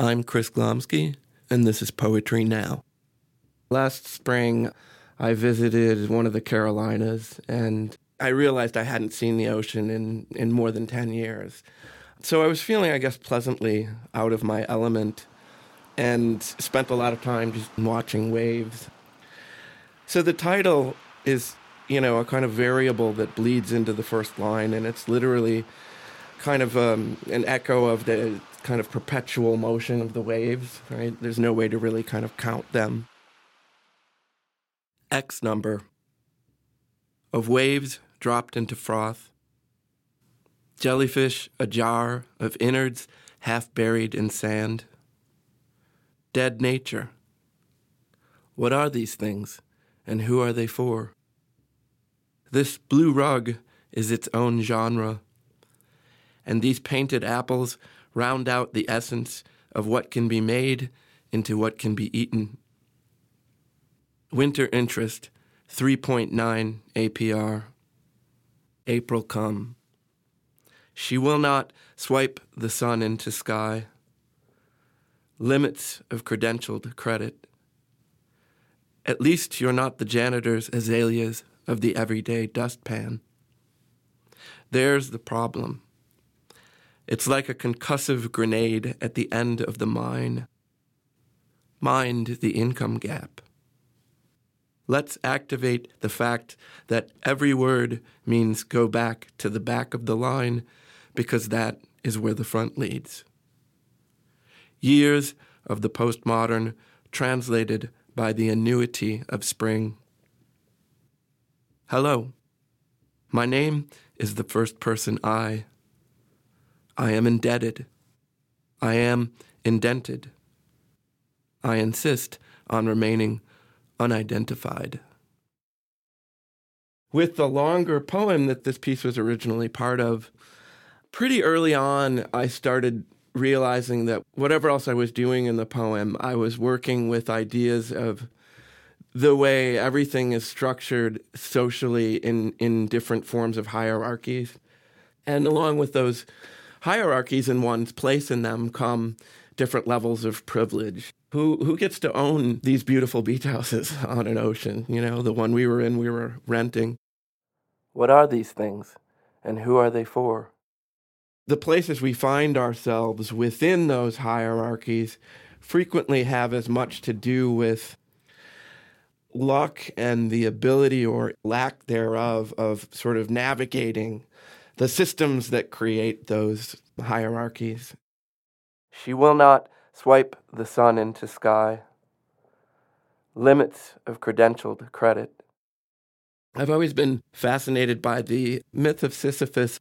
I'm Chris Glomski, and this is Poetry Now. Last spring, I visited one of the Carolinas, and I realized I hadn't seen the ocean in, in more than 10 years. So I was feeling, I guess, pleasantly out of my element and spent a lot of time just watching waves. So the title is, you know, a kind of variable that bleeds into the first line, and it's literally kind of um, an echo of the kind of perpetual motion of the waves, right? There's no way to really kind of count them. X number of waves dropped into froth, jellyfish a jar of innards half buried in sand, dead nature. What are these things, and who are they for? This blue rug is its own genre, and these painted apples round out the essence of what can be made into what can be eaten. Winter interest, 3.9 APR. April come. She will not swipe the sun into sky. Limits of credentialed credit. At least you're not the janitor's azaleas of the everyday dustpan. There's the problem. It's like a concussive grenade at the end of the mine. Mind the income gap. Let's activate the fact that every word means go back to the back of the line because that is where the front leads. Years of the postmodern translated by the annuity of spring. Hello. My name is the first person I. I am indebted. I am indented. I insist on remaining unidentified. With the longer poem that this piece was originally part of, pretty early on, I started realizing that whatever else I was doing in the poem, I was working with ideas of the way everything is structured socially in, in different forms of hierarchies. And along with those hierarchies in one's place in them come different levels of privilege. Who who gets to own these beautiful beach houses on an ocean? You know, the one we were in, we were renting. What are these things, and who are they for? The places we find ourselves within those hierarchies frequently have as much to do with luck and the ability or lack thereof of sort of navigating the systems that create those hierarchies. She will not swipe the sun into sky. Limits of credentialed credit. I've always been fascinated by the myth of Sisyphus.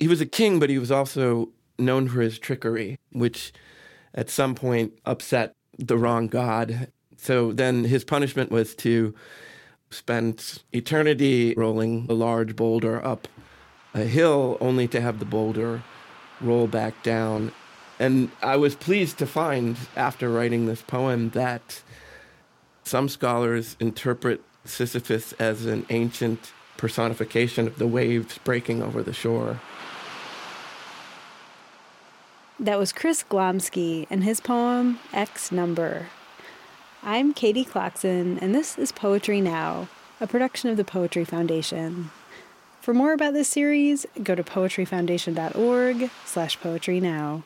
He was a king, but he was also known for his trickery, which at some point upset the wrong god. So then his punishment was to spend eternity rolling a large boulder up a hill only to have the boulder roll back down. And I was pleased to find after writing this poem that some scholars interpret Sisyphus as an ancient personification of the waves breaking over the shore. That was Chris Glomski and his poem X Number. I'm Katie Clarkson, and this is Poetry Now, a production of the Poetry Foundation. For more about this series, go to poetryfoundation.org slash poetry now.